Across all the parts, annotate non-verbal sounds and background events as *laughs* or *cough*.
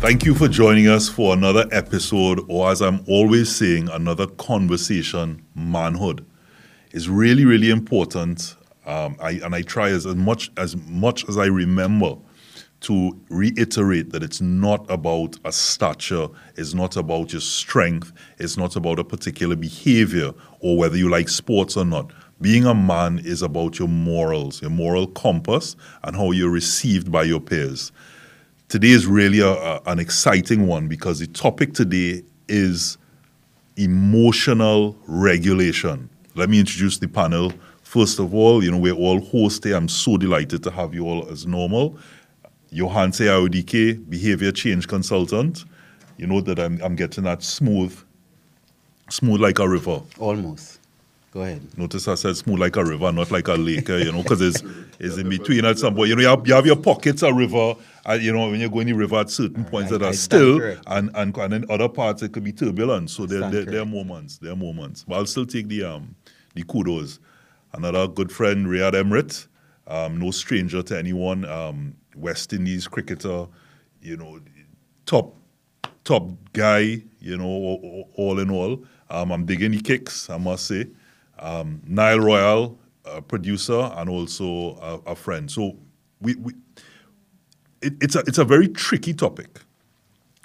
Thank you for joining us for another episode, or as I'm always saying, another conversation. Manhood is really, really important. Um, I, and I try as, as much as much as I remember to reiterate that it's not about a stature, it's not about your strength, it's not about a particular behavior or whether you like sports or not. Being a man is about your morals, your moral compass, and how you're received by your peers. Today is really a, a, an exciting one because the topic today is emotional regulation. Let me introduce the panel. First of all, you know, we're all hosts here. I'm so delighted to have you all as normal. Johanse Audike, behavior change consultant. You know that I'm, I'm getting that smooth, smooth like a river. Almost. Go ahead. Notice I said smooth like a river, not like a lake, eh, you know, because it's, it's in between at some point. You know, you have, you have your pockets of river, and, you know, when you're going in the river at certain points that are still, and, and, and in other parts it could be turbulent. So there, there, there, are moments, there are moments. But I'll still take the, um, the kudos. Another good friend, Rayad Emrit, um, no stranger to anyone, um, West Indies cricketer, you know, top top guy, you know, all, all in all. Um, I'm digging the kicks, I must say um, Nile Royal, a producer and also a, a friend. So we, we it, it's a it's a very tricky topic.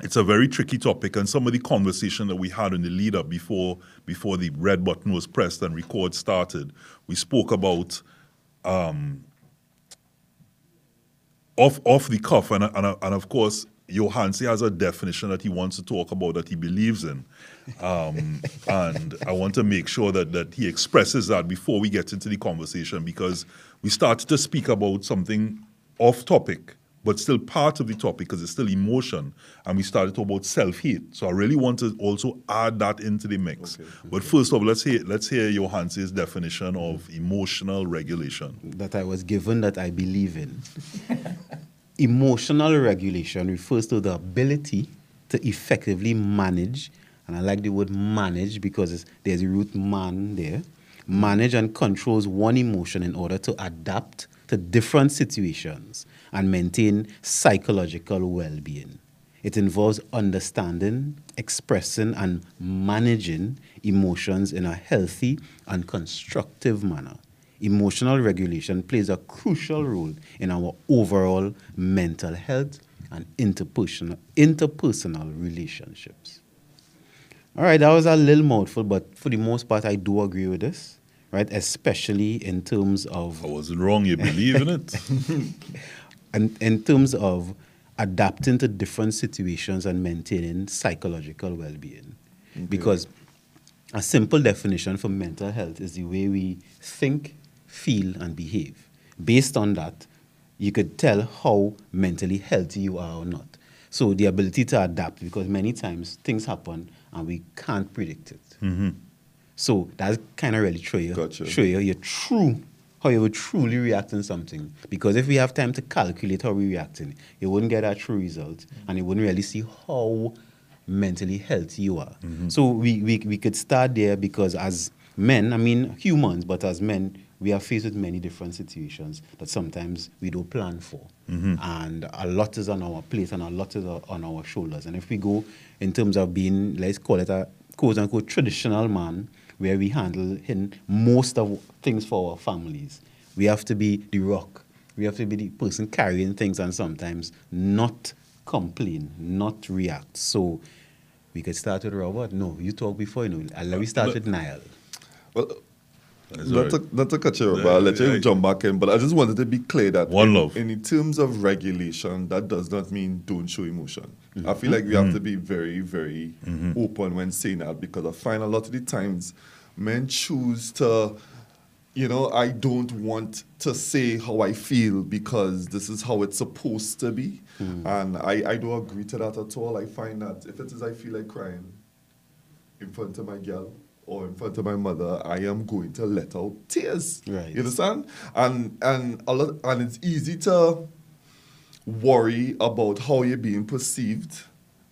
It's a very tricky topic, and some of the conversation that we had in the lead up before before the red button was pressed and record started, we spoke about um, off off the cuff, and and, and of course Johanse has a definition that he wants to talk about that he believes in. Um, *laughs* and I want to make sure that, that he expresses that before we get into the conversation because we started to speak about something off topic, but still part of the topic because it's still emotion. And we started to talk about self hate. So I really want to also add that into the mix. Okay, but okay. first of all, let's hear, let's hear Johanse's definition of emotional regulation. That I was given that I believe in. *laughs* emotional regulation refers to the ability to effectively manage and I like the word manage because there's a root man there. Manage and controls one emotion in order to adapt to different situations and maintain psychological well being. It involves understanding, expressing, and managing emotions in a healthy and constructive manner. Emotional regulation plays a crucial role in our overall mental health and interpersonal, interpersonal relationships. All right, that was a little mouthful, but for the most part, I do agree with this, right? Especially in terms of. I wasn't wrong, you believe in it. *laughs* and in terms of adapting to different situations and maintaining psychological well being. Okay. Because a simple definition for mental health is the way we think, feel, and behave. Based on that, you could tell how mentally healthy you are or not. So the ability to adapt, because many times things happen and we can't predict it. Mm-hmm. So that's kind of really show you, gotcha. show you your true, how you would truly react in something. Because if we have time to calculate how we're reacting, you wouldn't get a true result, mm-hmm. and you wouldn't really see how mentally healthy you are. Mm-hmm. So we, we, we could start there because as men, I mean humans, but as men, we are faced with many different situations that sometimes we don't plan for. Mm-hmm. And a lot is on our plate and a lot is on our shoulders. And if we go in terms of being, let's call it a quote unquote traditional man, where we handle most of things for our families, we have to be the rock. We have to be the person carrying things and sometimes not complain, not react. So we could start with Robert. No, you talk before, you know. Let me start with Niall. Well, not to, not to cut you off, I'll let you jump back in, but I just wanted to be clear that One in, love. in terms of regulation, that does not mean don't show emotion. Mm-hmm. I feel like we have to be very, very mm-hmm. open when saying that because I find a lot of the times men choose to, you know, I don't want to say how I feel because this is how it's supposed to be. Mm-hmm. And I, I don't agree to that at all. I find that if it is I feel like crying in front of my girl, or in front of my mother, I am going to let out tears. Right. You understand? And and a lot, and it's easy to worry about how you're being perceived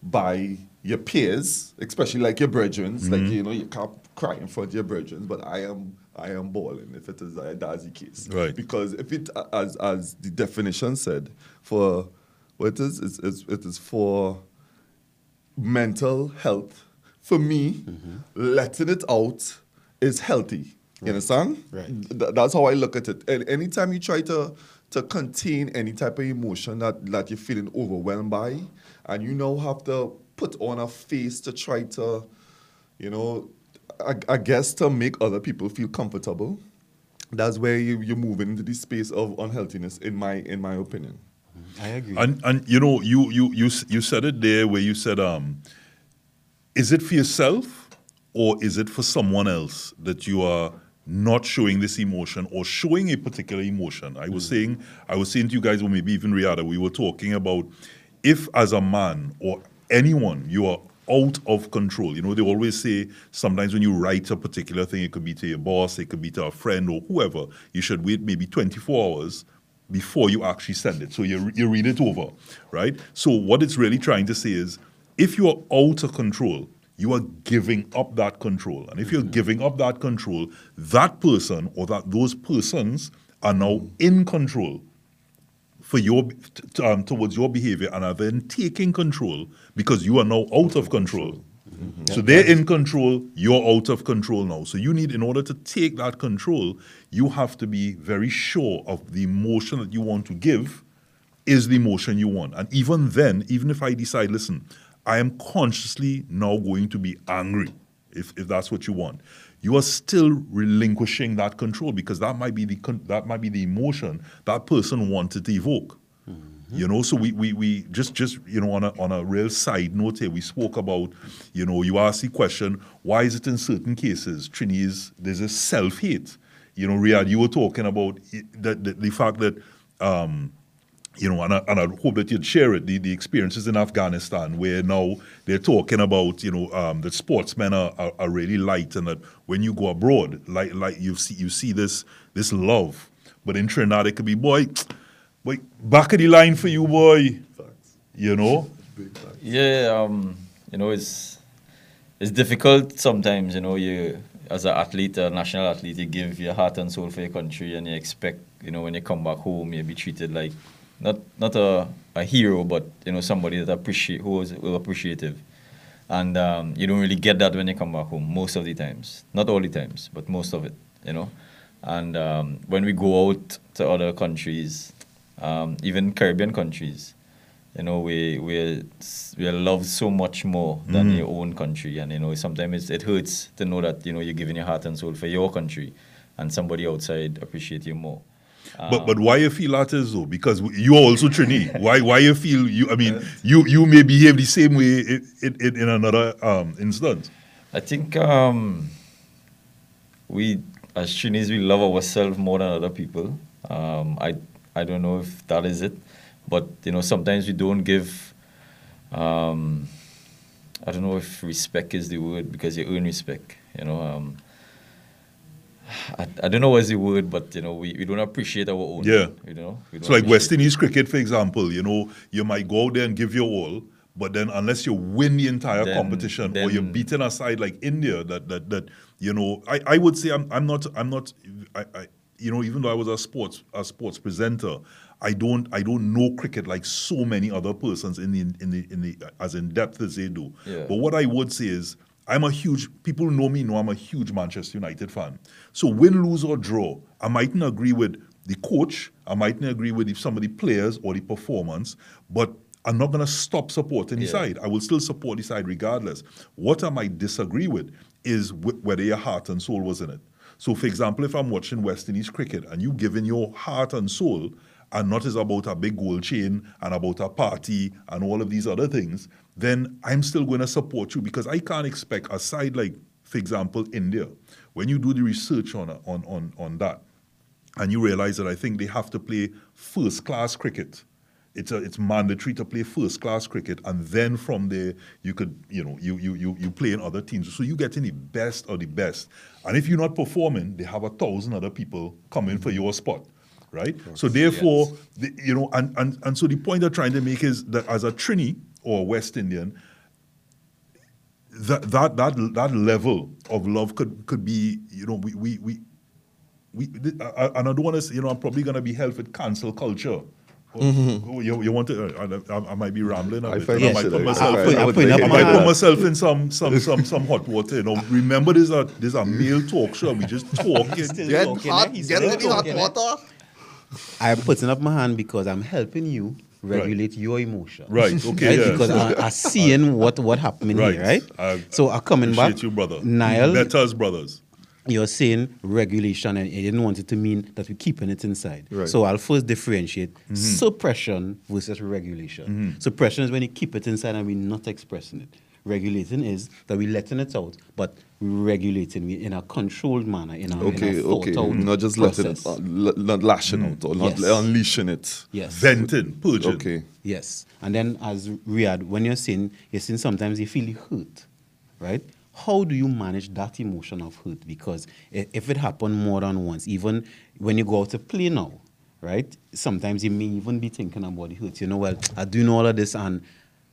by your peers, especially like your brethren. Mm-hmm. Like you know, you can't cry in front of your brethren, but I am I am bawling if it is a the case. Right. Because if it as as the definition said, for what it is, it's, it's, it is for mental health, for me, letting it out is healthy. You understand? Right. Th- that's how I look at it. And anytime you try to to contain any type of emotion that, that you're feeling overwhelmed by, and you now have to put on a face to try to, you know, I, I guess to make other people feel comfortable, that's where you, you're moving into the space of unhealthiness, in my in my opinion. I agree. And and you know, you you you you said it there where you said, um, is it for yourself or is it for someone else that you are not showing this emotion or showing a particular emotion? I was mm. saying, I was saying to you guys, or maybe even Riada, we were talking about if as a man or anyone you are out of control. You know, they always say sometimes when you write a particular thing, it could be to your boss, it could be to a friend or whoever, you should wait maybe 24 hours before you actually send it. So you, you read it over, right? So what it's really trying to say is if you are out of control, you are giving up that control. And if you're giving up that control, that person or that those persons are now in control for your um, towards your behavior and are then taking control because you are now out of control. So they're in control, you're out of control now. So you need, in order to take that control, you have to be very sure of the emotion that you want to give is the emotion you want. And even then, even if I decide, listen, I am consciously now going to be angry, if, if that's what you want, you are still relinquishing that control because that might be the con- that might be the emotion that person wanted to evoke. You know, so we, we, we just just you know on a on a real side note here, we spoke about, you know, you asked the question, why is it in certain cases, Trinis, there's a self hate. You know, Rayad, you were talking about the, the, the fact that um, you know, and I, and I hope that you'd share it, the, the experiences in Afghanistan where now they're talking about, you know, um, that sportsmen are, are, are really light and that when you go abroad, like like you see you see this this love. But in Trinidad it could be, boy, boy, back of the line for you, boy. Facts. You know? Yeah, um, you know, it's it's difficult sometimes. You know, you as an athlete, a national athlete, you give your heart and soul for your country, and you expect, you know, when you come back home, you be treated like not not a, a hero, but you know, somebody that appreciate who is who appreciative. And um, you don't really get that when you come back home most of the times. Not all the times, but most of it, you know. And um, when we go out to other countries, um, even Caribbean countries, you know, we we we are loved so much more than your own country, and you know, sometimes it hurts to know that you know you're giving your heart and soul for your country, and somebody outside appreciate you more. But but why you feel that is though? Because you're also Trini. why why you feel you? I mean, you you may behave the same way in, in, in another um, instance. I think um, we, as Trinis, we love ourselves more than other people. Um, I, I don't know if that is it, but you know, sometimes we don't give. Um, I don't know if respect is the word because you earn respect. You know, um, I, I don't know what's the word, but you know, we, we don't appreciate our own. Yeah. You know, we don't So like West Indies cricket, for example, you know, you might go out there and give your all, but then unless you win the entire Then- competition or you're then- beaten aside like India, that that that you know, I, I would say I'm I'm not I'm not I, I you know even though I was a sports a sports presenter, I don't I don't know cricket like so many other persons in the in the in the as in depth as they do. Yeah. But what I would say is. I'm a huge people know me know I'm a huge Manchester United fan. So win, lose or draw, I mightn't agree with the coach, I mightn't agree with some of the players or the performance, but I'm not going to stop supporting the side. I will still support the side regardless. What I might disagree with is wh- whether your heart and soul was in it. So, for example, if I'm watching West Indies cricket and you giving your heart and soul, and not is about a big gold chain and about a party and all of these other things, then I'm still going to support you because I can't expect a side like, for example, India, when you do the research on, on, on, on that, and you realize that I think they have to play first class cricket. It's a, it's mandatory to play first class cricket, and then from there you could you know you you you you play in other teams. So you get in the best of the best. And if you're not performing, they have a thousand other people coming for your spot, right? So therefore, the, you know, and, and and so the point they're trying to make is that as a Trini or West Indian, that that that that level of love could could be you know we we we we th- I, I- and I don't want to say, you know I'm probably going to be held with cancel culture Oh, you, you want to? Uh, I, I might be rambling. a I bit, I might put myself. find- in- I would putting like up it. I might put myself in some some some some hot water. You know, remember there's a there's a male talk show. We just *laughs* talk. Still Get talking, hot, eh? He's get still hot eh? water. I'm putting up my hand because I'm helping you regulate your emotion. Right. *laughs* Okay. Right? yeah. Because I, I seeing what what happening Right. here, right? I- so I coming back. You, brother. Niall, better as brothers. you're saying regulation, and you didn't want it to mean that we're keeping it inside. Right. So I'll first differentiate Mm-hmm. suppression versus regulation. Suppression is when you keep it inside and we're not expressing it. Regulating is that we're letting it out, but we're regulating we in a controlled manner, in a, Okay, in a okay. Not just letting it, uh, not lashing out or not Yes. unleashing it. Yes. Venting, purging. Okay. Yes. And then as Rayad, when you're saying, you're saying sometimes you feel hurt, right? How do you manage that emotion of hurt? Because if it happened more than once, even when you go out to play now, right? Sometimes you may even be thinking about the hurt. You know, well, I doing all of this and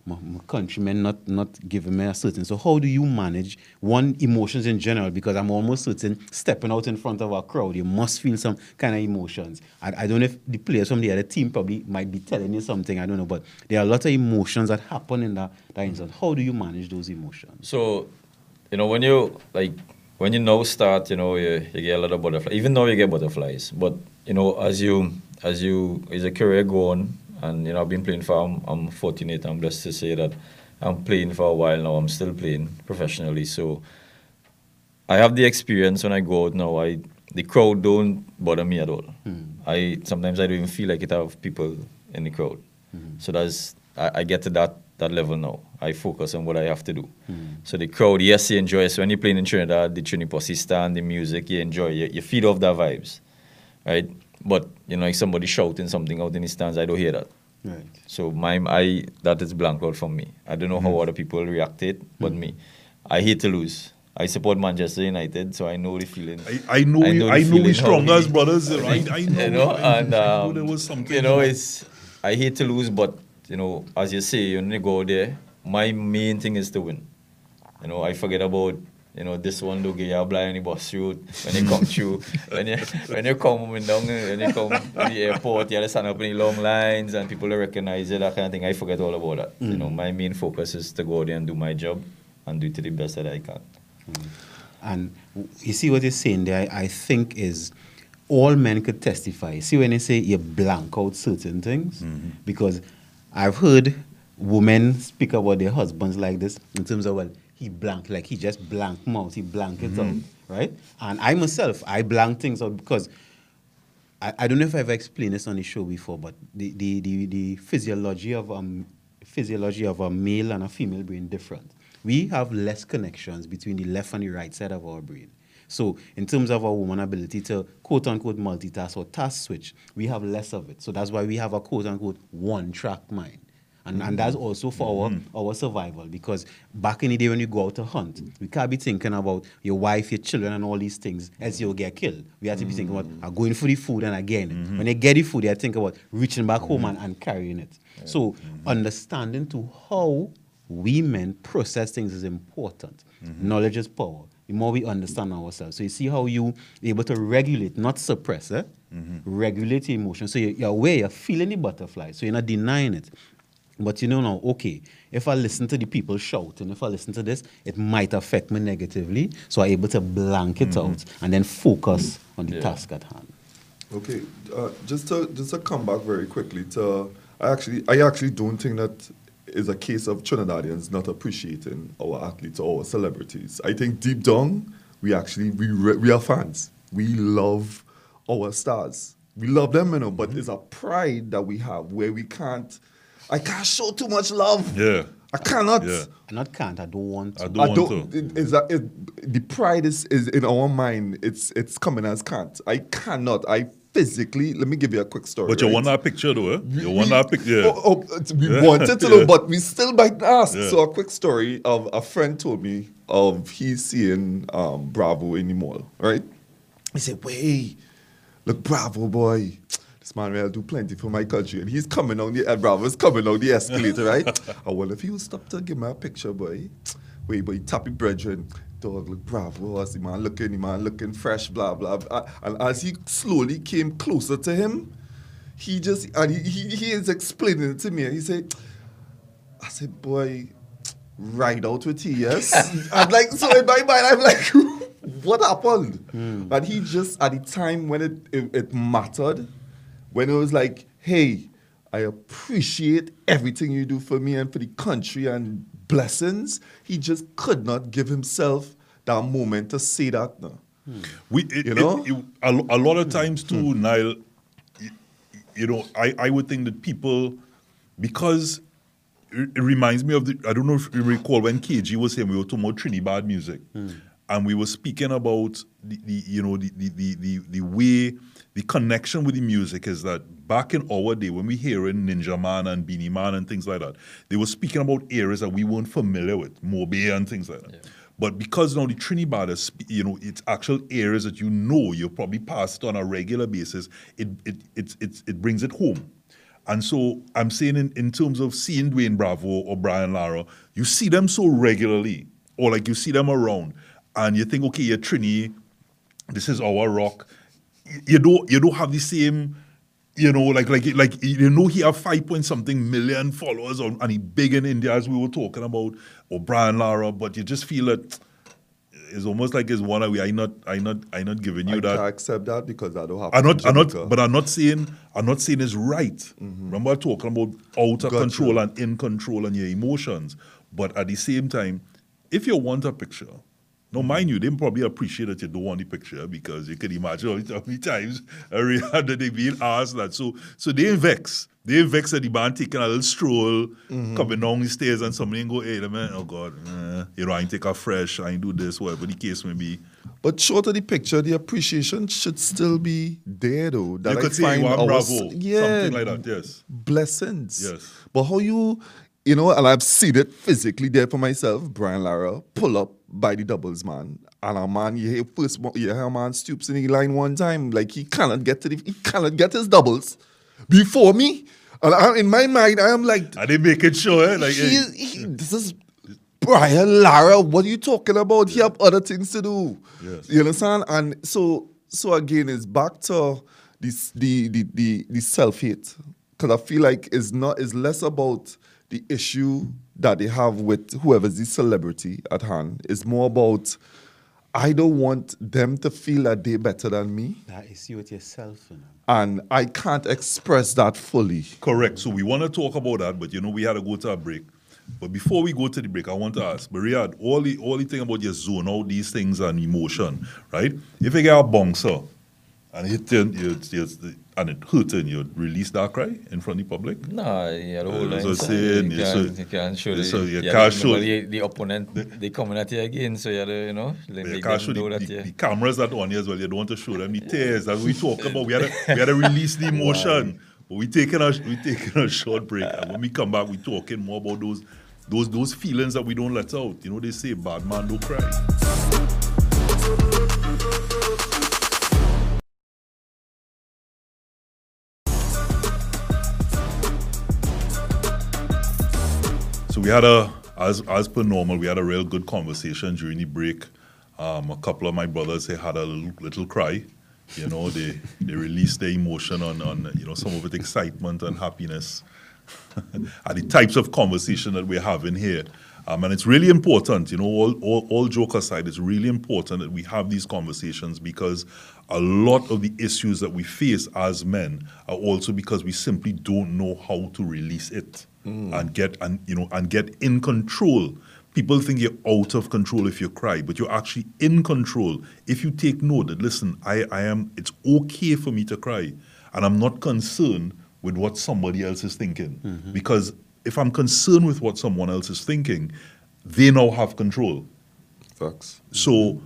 my, my countrymen not not giving me a certain. So how do you manage one emotions in general? Because I'm almost certain stepping out in front of a crowd, you must feel some kind of emotions. I, I don't know if the players from the other team probably might be telling you something. I don't know, but there are a lot of emotions that happen in that that instance. How do you manage those emotions? So, you know, when you like when you now start, you know, you, you get a lot of butterflies. Even though you get butterflies, but you know, as you as you as your career go on, and you know, I've been playing for. I'm, I'm fortunate. I'm blessed to say that I'm playing for a while now. I'm still playing professionally, so I have the experience when I go out now. I the crowd don't bother me at all. Hmm. I sometimes I don't even feel like it have people in the crowd. Hmm. So that's I, I get to that that level now. I focus on what I have to do. Hmm. So the crowd, yes, you enjoy. So when you're playing in Trinidad, the Trini Posse stand, the music, you enjoy. You, you feed off their vibes, right? But you know, like somebody shouting something out in the stands, I don't hear that. Right. So my I that is blank out for me. I don't know how other people react it, but me, I hate to lose. I support Manchester United, so I know the feeling. I, I know, I know the I know feeling we how stronger as brothers. *laughs* I, I know. you know, I, and I know um, there was something. you know, it's I hate to lose, but you know, as you say, you only go there, my main thing is to win. You know, I forget about you know this one look you blind in the bus route when you come through when you when you come coming down when you come to the airport you have to stand up in the long lines and people recognize you that kind of thing. I forget all about that. You mm. know my main focus is to go there and do my job and do it to the best that I can. Mm. And you see what you're saying there, I, I think is all men could testify. See when they say you blank out certain things? Mm-hmm. Because I've heard women speak about their husbands like this in terms of, well, he blank, like he just blank mouth, he blank it out, right? And I myself, I blank things out because I, I don't know if I've explained this on the show before, but the, the, the, the physiology of um physiology of a male and a female brain different. We have less connections between the left and the right side of our brain. So in terms of our woman ability to quote unquote multitask or task switch, we have less of it. So that's why we have a quote unquote one track mind. And, and that's mm-hmm. also for our, mm-hmm. our survival because back in the day when you go out to hunt, we can't be thinking about your wife, your children, and all these things as you'll get killed. We have to be thinking about uh, going for the food and again. When you get the food, you to think about reaching back home and, and carrying it. So understanding to how women process things is important. Knowledge is power. The more we understand ourselves. So you see how you able to regulate, not suppress, eh? regulate your emotions. So you're, you're aware, you're feeling the butterfly. So you're not denying it. But you know now, okay, if I listen to the people shouting, if I listen to this, it might affect me negatively. So I'm able to blank it out and then focus on the Yeah. task at hand. Okay, uh, just to just to come back very quickly to I actually I actually don't think that is a case of Trinidadians not appreciating our athletes or our celebrities. I think deep down we actually we re- we are fans. We love our stars. We love them, you know. But there's a pride that we have where we can't. I can't show too much love. Yeah. I cannot. Yeah. I not can't, I don't want to. I don't I want don't. to. It, is that it, the pride is, is in our mind. It's it's coming as can't. I cannot. I physically. Let me give you a quick story. But you right? want that picture though, eh? You We- want that picture. Oh, oh, we Yeah. wanted to *laughs* know, but we still might ask. Yeah. So a quick story of a friend told me of he's seeing um, Bravo in the mall, right? He said, "Wait, look, Bravo boy." This man will do plenty for my country, and he's coming on the uh, Bravo's coming on the escalator, right? *laughs* I wonder if he will stop to give me a picture, boy. Wait, boy, tappy brethren, dog, look, Bravo, as the man looking, the man looking fresh, blah blah. blah. And as he slowly came closer to him, he just and he, he, he is explaining it to me. And he said, I said, boy, ride out with TS. *laughs* I'm like, so in my mind, I'm like, *laughs* what happened? But he just at the time when it, it it mattered, when it was like, hey, I appreciate everything you do for me and for the country and blessings. He just could not give himself that moment to say that. No. Hmm. We, it, You know? it- it- a, a lot of hmm. times too, hmm. Niall. y- You know, I, I would think that people, because it, it reminds me of the. I don't know if you recall when KG was here. We were talking about Trinidad music, and we were speaking about the, the you know the, the the the the way the connection with the music is that back in our day when we hearing Ninjaman and Beenie Man and things like that, they were speaking about areas that we weren't familiar with, Mobe and things like that. But because now the Trinidad is, you know, it's actual areas that you know you probably passed on a regular basis, it it it it, it brings it home. And so I'm saying in, in terms of seeing Dwayne Bravo or Brian Lara, you see them so regularly, or like you see them around, and you think, okay, you're Trini, this is our rock. You don't you don't have the same, you know, like like like you know he have five point something million followers on and he big in India as we were talking about, or Brian Lara, but you just feel that it's almost like it's one away. I not I not I not giving you I that. can't accept that because I don't have. I'm not, I'm not, but I'm not saying, I'm not saying it's right. Mm-hmm. Remember, I'm talking about out of Gotcha. control and in control and your emotions. But at the same time, if you want a picture, now mind you, they probably appreciate that you don't want the picture because you can imagine how many- *laughs* times that they being asked that. So, so they vex. They vex at the band taking a little stroll, coming down the stairs, and somebody go, "Hey, the man, oh God, eh, you know, I ain't take a fresh, I ain't do this, whatever the case may be." But short of the picture, the appreciation should still be there, though. That you I could say find you are our- bravo, yeah, something like that. Yes. blessings. Yes. But how you, you know, and I've seen it physically there for myself. Brian Lara pull up by the doubles man, and a man, you hear first, you hear a man stoops in the line one time, like he cannot get to the, he cannot get his doubles before me. And I, in my mind, I am like, And they make it sure, eh? Like, he, he- this is Brian Lara. What are you talking about? He have other things to do. Yes. You understand? And so, so again, it's back to this, the the the, the self hate because I feel like it's not it's less about the issue that they have with whoever's the celebrity at hand. is more about I don't want them to feel that they're better than me, That is you with yourself, you know. and I can't express that fully. correct. So we want to talk about that, but you know, we had to go to a break. But before we go to the break, I want to ask, Mariad, all the all the thing about your zone, all these things and emotion, right? If you get a bouncer and hit you, you, you and it hurt and you release that cry in front of the public, No, yeah, the Uh, whole that's line. So saying, You can't, so- you can't show the, so you can't the, show- the, the opponent, they coming at you again, so you you know, let you can't show the, that, the, the cameras that on here as well. You don't want to show them the tears that we talk about. We had to, we had to *laughs* release the emotion. But we taking a we taking a short break, and when we come back, we talking more about those those those feelings that we don't let out. You know, they say bad man don't cry. So we had a, as as per normal, we had a real good conversation during the break. Um, a couple of my brothers they had a little, little cry. You know, they they released their emotion on on you know some of it excitement and happiness, *laughs* and the types of conversation that we're having here. Um, and it's really important, you know, all, all, all joke aside, it's really important that we have these conversations because a lot of the issues that we face as men are also because we simply don't know how to release it Mm. and get and you know and get in control. People think you're out of control if you cry, but you're actually in control if you take note that listen, I, I am it's okay for me to cry, and I'm not concerned with what somebody else is thinking. Mm-hmm. Because if I'm concerned with what someone else is thinking, they now have control. Facts. So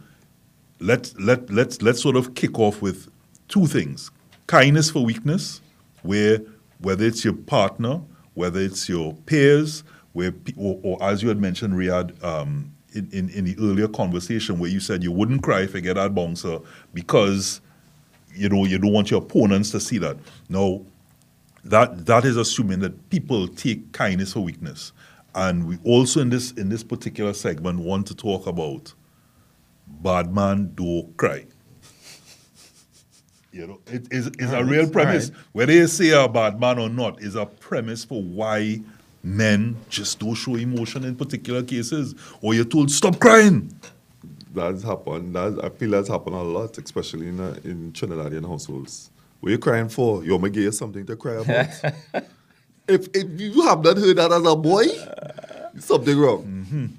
let let let's let's sort of kick off with two things: kindness for weakness, where whether it's your partner, whether it's your peers, where or, or as you had mentioned, Rayad, um, in, in in the earlier conversation where you said you wouldn't cry if you get that bouncer because you know you don't want your opponents to see that. Now that that is assuming that people take kindness for weakness. And we also in this in this particular segment want to talk about bad man don't cry. You know, it is is a real premise. alright. Whether you say a bad man or not is a premise for why men just don't show emotion in particular cases. Or you're told stop crying. That's happened. That, I feel that's happened a lot, especially in, uh, in Trinidadian households. What you crying for? You want me to give you something to cry about? *laughs* if, if you have not heard that as a boy, something wrong.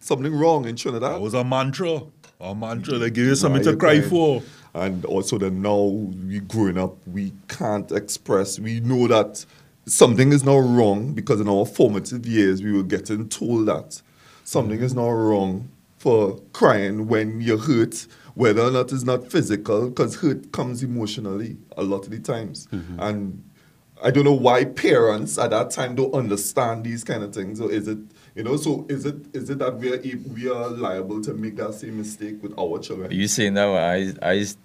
Something wrong in Trinidad. That was a mantra. A mantra. They give you something to cry crying? for. And also then now we growing up, we can't express. We know that something is not wrong because in our formative years we were getting told that something is not wrong for crying when you're hurt, whether or not it's not physical, because hurt comes emotionally a lot of the times. Mm-hmm. And I don't know why parents at that time don't understand these kind of things. Or is it, you know, so is it is it that we are we are liable to make that same mistake with our children? You saying that? I, I, used-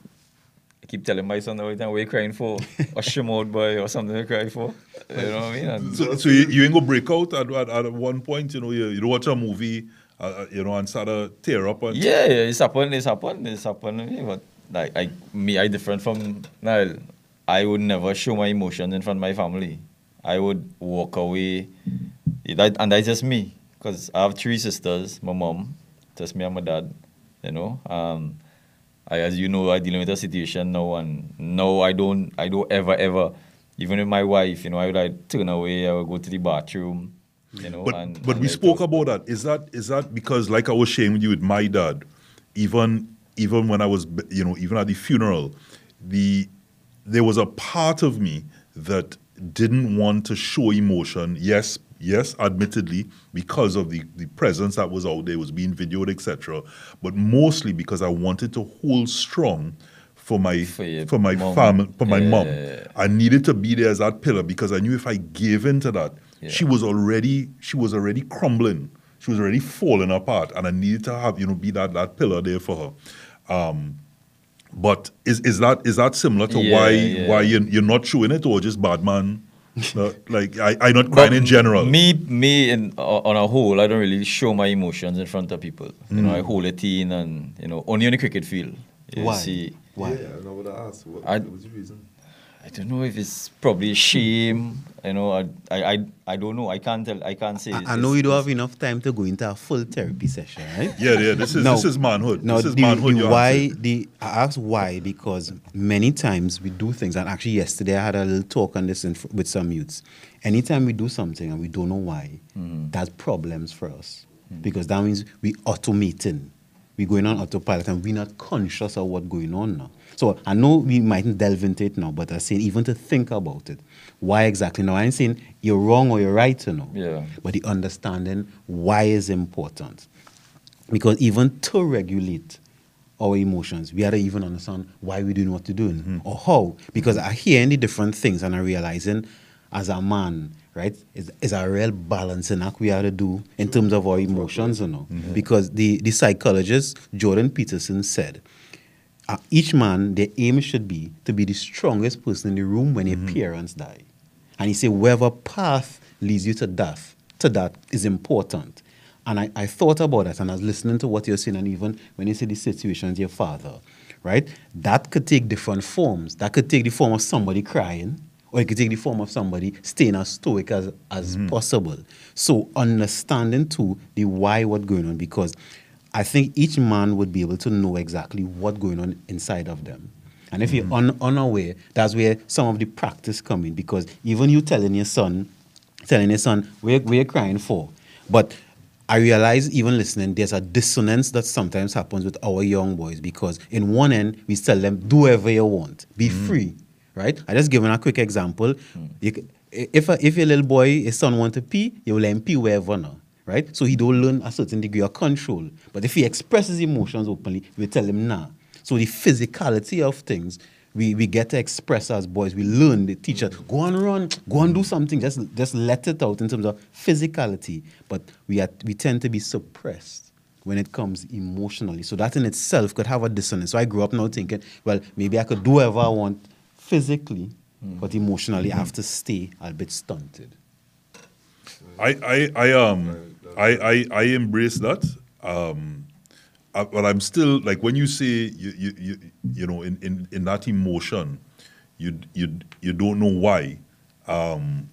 keep telling my son all the time, what you crying for? a shim out boy or something to cry for. You know what I mean? And So, so you, you ain't go break out at, at, at one point, you know, you, you watch a movie, uh, uh, you know, and start to tear up. And, yeah, yeah, it's happened, it's happened, it's happened to me. But like I me I different from Nile. I would never show my emotions in front of my family. I would walk away. That, and that's just me. Because I have three sisters, my mom, just me and my dad, you know. Um I, as you know, I dealing with a situation now, and no, I don't, I don't ever, ever, even with my wife, you know, I would like turn away, I would go to the bathroom, you know. But and, but and we spoke out. about that. Is that is that because like I was sharing with you with my dad, even even when I was you know even at the funeral, the there was a part of me that didn't want to show emotion. Yes, yes, admittedly because of the the presence that was out there was being videoed, etc. But mostly because I wanted to hold strong. For my For for my mom. family for my mom, I needed to be there as that pillar because I knew if I gave in to that, Yeah. she was already she was already crumbling. She was already falling apart, and I needed to have you know be that that pillar there for her. Um, but is is that is that similar to Yeah, why yeah. why you're, you're not showing it or just bad man? Uh, like I I not crying in general. Me, me, in, o- on a whole, I don't really show my emotions in front of people. You Mm. know, I hold it in, and you know, only on the cricket field. You Why? See, Why? Yeah, I know what I asked. What, I- what was the reason? I don't know if it's probably shame. You know, I, I, I, I don't know. I can't tell. I can't say. I, I know you don't have enough time to go into a full therapy session, right? yeah, yeah. This is Now- this is manhood. Now, this is the, manhood. the why answered. the I asked why because many times we do things, and actually yesterday I had a little talk on this in, with some youths. Anytime we do something and we don't know why, mm-hmm. that's problems for us mm-hmm. because that means we automating, we're going on autopilot, and we're not conscious of what's going on now. So I know we mightn't delve into it now, but I'm saying even to think about it, why exactly? Now I ain't saying you're wrong or you're right, you know. Yeah. But the understanding why is important because even to regulate our emotions, we have to even understand why we're doing what we're doing or how. Because I hear any different things and I'm realizing as a man, right, is, is a real balancing act we have to do in terms of our emotions, you know. Because the, the psychologist Jordan Peterson said, uh, each man, their aim should be to be the strongest person in the room when your parents die. And he said, wherever path leads you to death, to that is important. And I, I thought about that and I was listening to what you're saying, and even when you say the situation your father, right? That could take different forms. That could take the form of somebody crying, or it could take the form of somebody staying as stoic as, as possible. So understanding too the why what's going on, because I think each man would be able to know exactly what's going on inside of them. And if you're mm-hmm. un- unaware, that's where some of the practice come in. Because even you telling your son, telling your son, we're, we're crying for. But I realize, even listening, there's a dissonance that sometimes happens with our young boys. Because in one end, we tell them, do whatever you want, be mm-hmm. free, right? I just given a quick example. Mm. You if, a, if your little boy, his son want to pee, you will let him pee wherever now. Right? So he don't learn a certain degree of control. But if he expresses emotions openly, we tell him nah. So the physicality of things, we, we get to express as boys. We learn the teacher, go and run, go and do something. Just just let it out in terms of physicality. But we are, we tend to be suppressed when it comes emotionally. So that in itself could have a dissonance. So I grew up now thinking, well, maybe I could do whatever I want physically, but emotionally I have to stay a bit stunted. I, I, I um I, I, I embrace that. Um, uh, but I'm still like when you say you you you, you know in, in, in that emotion, you you you don't know why. Um,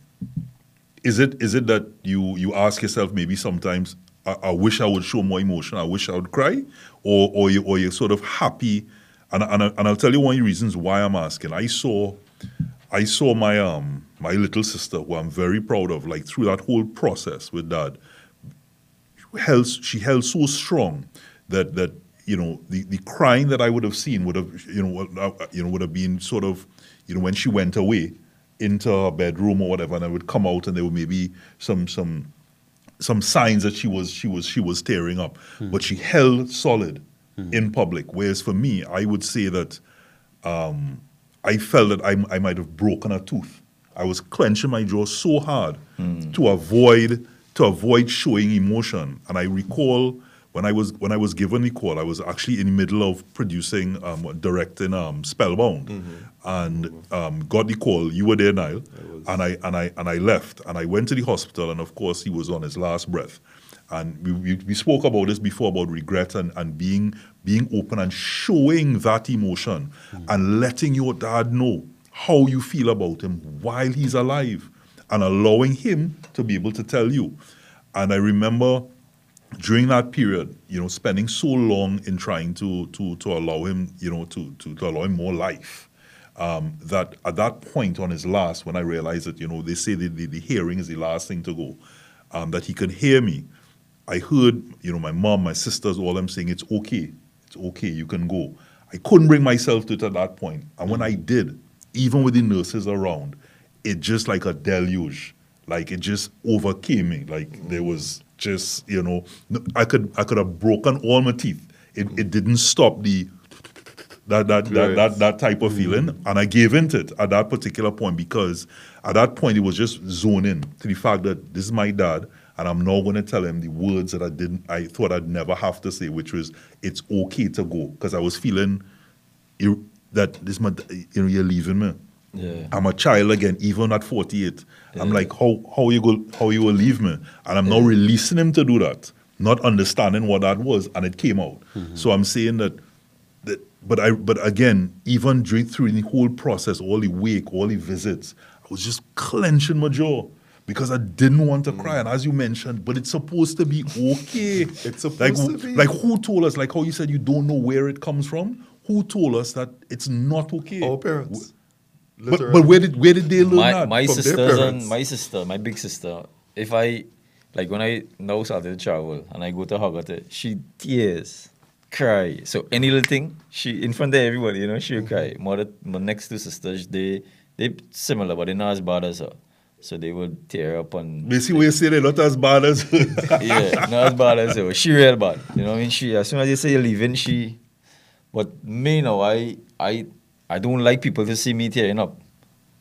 is it is it that you you ask yourself maybe sometimes I, I wish I would show more emotion, I wish I would cry, or or you or you're sort of happy, and and, I, and I'll tell you one of the reasons why I'm asking. I saw I saw my um my little sister who I'm very proud of, like through that whole process with dad, held she held so strong that that you know the, the crying that I would have seen would have you know uh, you know would have been sort of you know when she went away into her bedroom or whatever, and I would come out and there would maybe some some some signs that she was she was she was tearing up, but she held solid in public. Whereas for me, I would say that um, I felt that I, I might have broken a tooth. I was clenching my jaw so hard to avoid to avoid showing emotion. And I recall when I was when I was given the call, I was actually in the middle of producing, um, directing um, Spellbound, and um, got the call. You were there, Niall, and I and I and I left, and I went to the hospital, and of course he was on his last breath. And we, we, we spoke about this before about regret and, and being being open and showing that emotion and letting your dad know how you feel about him while he's alive and allowing him to be able to tell you. And I remember during that period, you know, spending so long in trying to to to allow him, you know, to to, to allow him more life. Um, that at that point on his last, when I realized that, you know, they say the, the, the hearing is the last thing to go, um, that he could hear me. I heard, you know, my mom, my sisters, all of them saying, it's okay, it's okay, you can go. I couldn't bring myself to it at that point. And when I did, even with the nurses around, it just like a deluge. Like it just overcame me. Like there was just, you know, I could I could have broken all my teeth. It, it didn't stop the that that, that that that type of hmm. feeling, and I gave into it at that particular point because at that point it was just zoned in to the fact that this is my dad, and I'm not going to tell him the words that I didn't, I thought I'd never have to say, which was it's okay to go because I was feeling that this my, you know, you're leaving me. Yeah. I'm a child again, even at 48. I'm like, how how you go how you will leave me? And I'm now releasing him to do that, not understanding what that was, and it came out. Mm-hmm. So I'm saying that that but I but again, even during through the whole process, all the wake, all the visits, I was just clenching my jaw. Because I didn't want to cry, mm. and as you mentioned, but it's supposed to be okay. *laughs* It's supposed like, to be. Like who told us? Like how you said you don't know where it comes from. Who told us that it's not okay? Our parents. But, but where did where did they learn my, that? my from their sisters and my sister, my big sister, if I like when I now started to travel and I go to Hagata, she tears, cry. So any little thing, she in front of everybody, you know, she'll cry. My, my next two sisters, they they similar, but they're not as bad as her. So they would tear up and Basically, we say they're not as bad as. *laughs* yeah, not as bad as her. She real bad. You know, what I mean, she as soon as they say you're leaving, she. But me now, I I I don't like people to see me tearing up.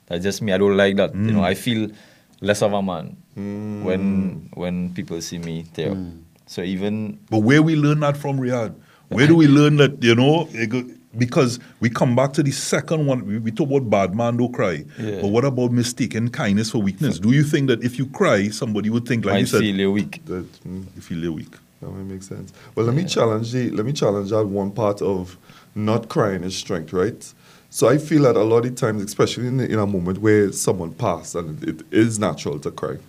That's just me. I don't like that. You know, mm. I feel less of a man mm. when when people see me tear up. Mm. So even but where we learn that from, Rayad? Where do we learn that? You know, because we come back to the second one. We, we talk about bad man don't cry, Yeah. but what about mistaken kindness for weakness? Do you think that if you cry, somebody would think, like I you said, feel weak. That, mm, you feel you're weak? that might make sense. Well, let me challenge the, let me challenge that one part of not crying is strength, right? So I feel that a lot of times, especially in, in a moment where someone passed, and it, it is natural to cry.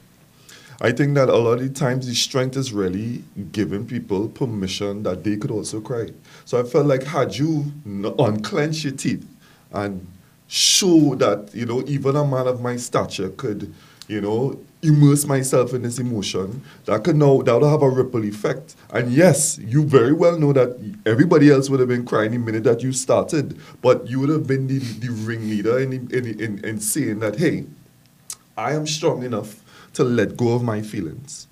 I think that a lot of times the strength is really giving people permission that they could also cry. So I felt like had you n- unclench your teeth and show that you know even a man of my stature could you know immerse myself in this emotion that could now that would have a ripple effect and yes you very well know that everybody else would have been crying the minute that you started but you would have been the, the ringleader in, in, in, in saying that hey I am strong enough to let go of my feelings.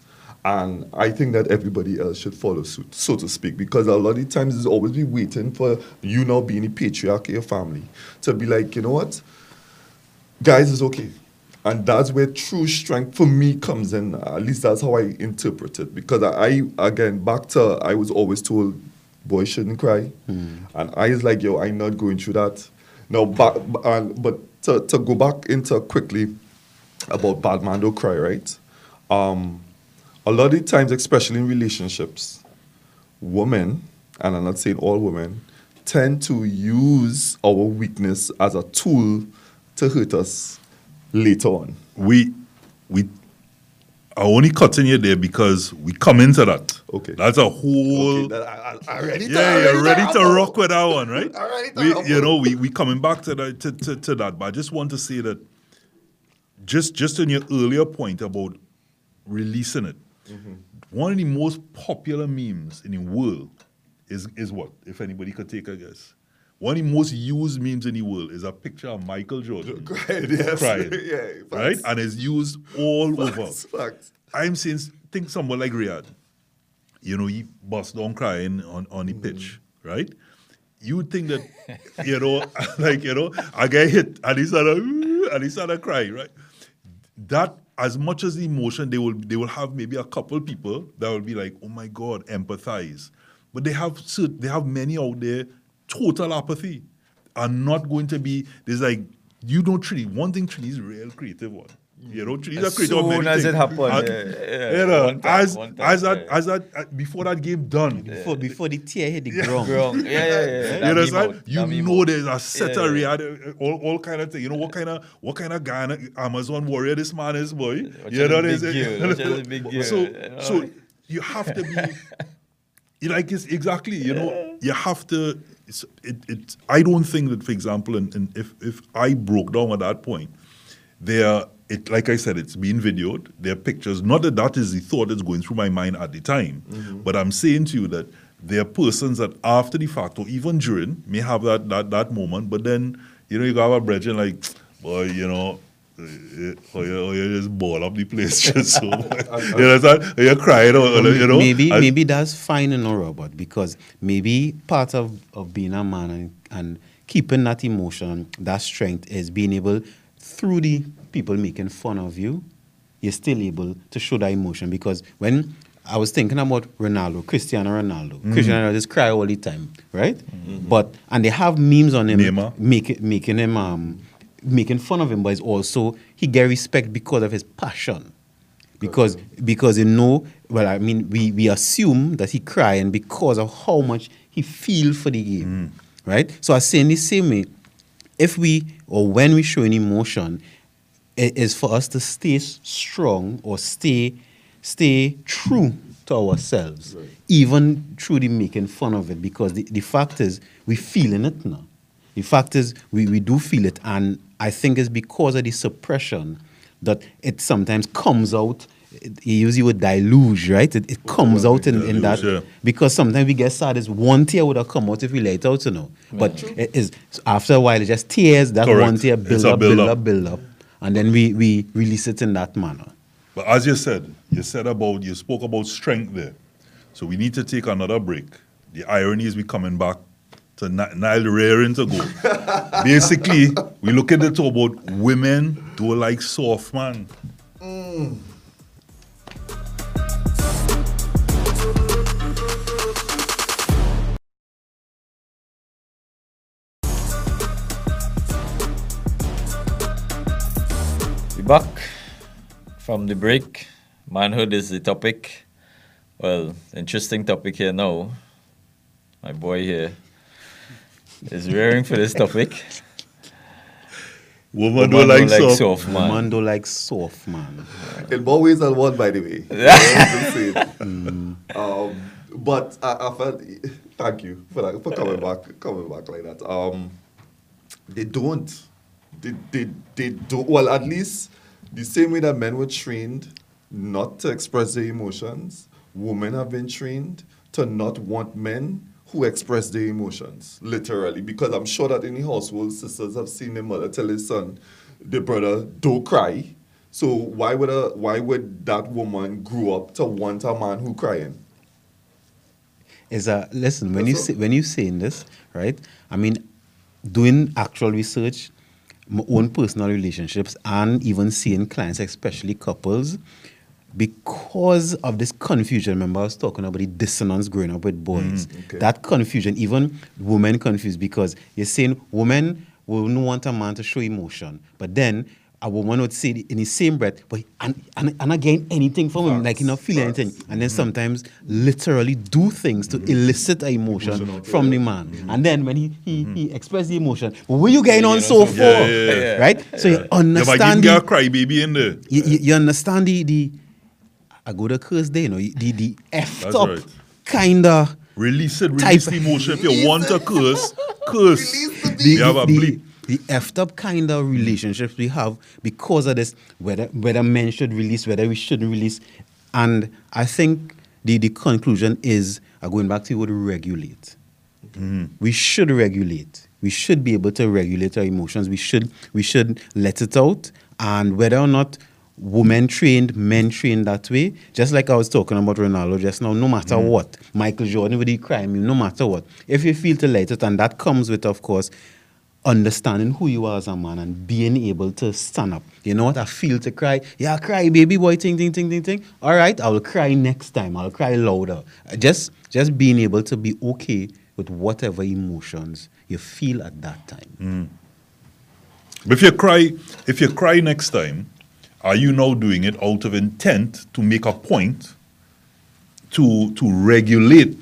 And I think that everybody else should follow suit, so to speak, because a lot of times it's always be waiting for you now being the patriarch of your family to be like, you know what, guys, it's okay. And that's where true strength for me comes in. At least that's how I interpret it. Because I, I again, back to, I was always told, boy shouldn't cry. And I was like, yo, I'm not going through that. Now, back, and, but to, to go back into quickly about bad man don't cry, right? Um, a lot of times, especially in relationships, women and I'm not saying all women, tend to use our weakness as a tool to hurt us later on. we we are only cutting you there because we come into that. Okay. That's a whole Okay, that- I, I, I ready to, yeah, I you're ready to rock with that one, right? *laughs* I'm ready to we, you know, we we coming back to that to, to, to that, but I just want to say that just just on your earlier point about releasing it, Mm-hmm. one of the most popular memes in the world is is what? If anybody could take a guess. One of the most used memes in the world is a picture of Michael Jordan *laughs* Crying, yes. crying, *laughs* yeah, right? And it's used all over. Facts, facts. I'm saying, think someone like Rayad. You know, he bust down crying on, on the pitch, mm-hmm. right? You would think that, *laughs* you know, like, you know, I get hit and he started, and he started crying, right? That, as much as the emotion, they will, they will have maybe a couple people that will be like, oh my God, empathize. But they have, they have many out there, total apathy, are not going to be, there's like, you don't treat, one thing Trinity is real creative one. You know, Trinity is As a creative of soon many as it things. happened, And- yeah, yeah, you know, time, as time, as that yeah. as that uh, before that game done, Before, before the tear hit the ground. Wrong. Yeah, yeah, yeah. *laughs* you That meme understand? You know there's a set Yeah, of yeah. reality, all, all kind of thing. You know what kind of what kind of guy, Amazon warrior this man is, boy. Watch you know the there's big gear, watch out the big *laughs* gear, So you so you have to be. *laughs* Like it's exactly, you know, you have to. It's, it, it. I don't think that, for example, and, and if if I broke down at that point, there, it like I said, it's being videoed. There are pictures. Not that that is the thought that's going through my mind at the time, mm-hmm. but I'm saying to you that there are persons that after the fact or even during may have that that that moment, but then you know you got a brethren like, *tsk* boy, you know. Or you, or you just ball up the place *laughs* just so you understand? Or you're crying or, or, you know maybe and- maybe that's fine in a robot because maybe part of, of being a man and, and keeping that emotion, that strength is being able through the people making fun of you, you're still able to show that emotion because when I was thinking about Ronaldo, Cristiano Ronaldo. Mm. Cristiano Ronaldo just cry all the time, right? But and they have memes on him Neymar. make, making him um making fun of him, but it's also he get respect because of his passion. Because because you know well i mean we we assume that he crying because of how much he feel for the game mm. right? So i say in the same way if we or when we show an emotion it is for us to stay strong or stay stay true to ourselves even through the making fun of it. Because the, the fact is we feeling it now. The fact is we, we do feel it. And i think it's because of the suppression that it sometimes comes out it, he use the word deluge right it, it comes out in, in that yeah. because sometimes we get sad as one tear would have come out if we let it out you know but it is after a while it just tears that Correct. one tear build up build build-up. up build up and then we, we release it in that manner But as you said, you said about you spoke about strength there. So we need to take another break. The irony is we coming back to Ni- Niall rearing to go. Basically, we looking to talk about women do like soft man. We back from the break. Manhood is the topic. Well, interesting topic here now. My boy here is rearing for this topic. Women do Woman like, don't soft. soft man. man do like soft man In more ways than one, by the way. *laughs* Just um, but I, I felt, thank you for that, for coming back, coming back like that. Um, they don't. They, they, they don't. Well, at least the same way that men were trained not to express their emotions, women have been trained to not want men who express their emotions, literally. Because I'm sure that in the household, sisters have seen their mother tell his son, the brother, don't cry. So why would a why would that woman grow up to want a man who crying? is a listen when you That's say, when you saying this right i mean doing actual research my own personal relationships and even seeing clients especially couples because of this confusion remember i was talking about the dissonance growing up with boys mm, okay. that confusion even women confused because you're saying women will not want a man to show emotion but then a woman would say in the same breath, but and, and, and again anything from him, like you not feel anything. And then mm-hmm. sometimes literally do things to mm-hmm. elicit a emotion Emotion from the man. Mm-hmm. And then when he he, he express the emotion, but where you getting on Yeah, so yeah, for? yeah, yeah. Right? So you Yeah, but you understand the, get a crybaby in there. you, you, you understand the the I go to curse day, you know, the the effed That's up right. kinda Release it, release Type- the emotion. If you want to curse, curse. the, You have a the, bleep. the effed up kind of relationships we have because of this, whether whether men should release, whether we shouldn't release. And I think the, the conclusion is uh, going back to what regulate. We should regulate. We should be able to regulate our emotions. We should we should let it out. And whether or not women trained, men trained that way, just like I was talking about Ronaldo just now, no matter mm. what, Michael Jordan with the crime, no matter what, if you feel to let it, and that comes with, of course, understanding who you are as a man and being able to stand up. You know what? I feel to cry. Yeah, I cry, baby boy, ting, ting, ting, ting, ting. All right, I will cry next time. I'll cry louder. Just, just being able to be okay with whatever emotions you feel at that time. Mm. But if you cry, if you cry next time, are you now doing it out of intent to make a point to to regulate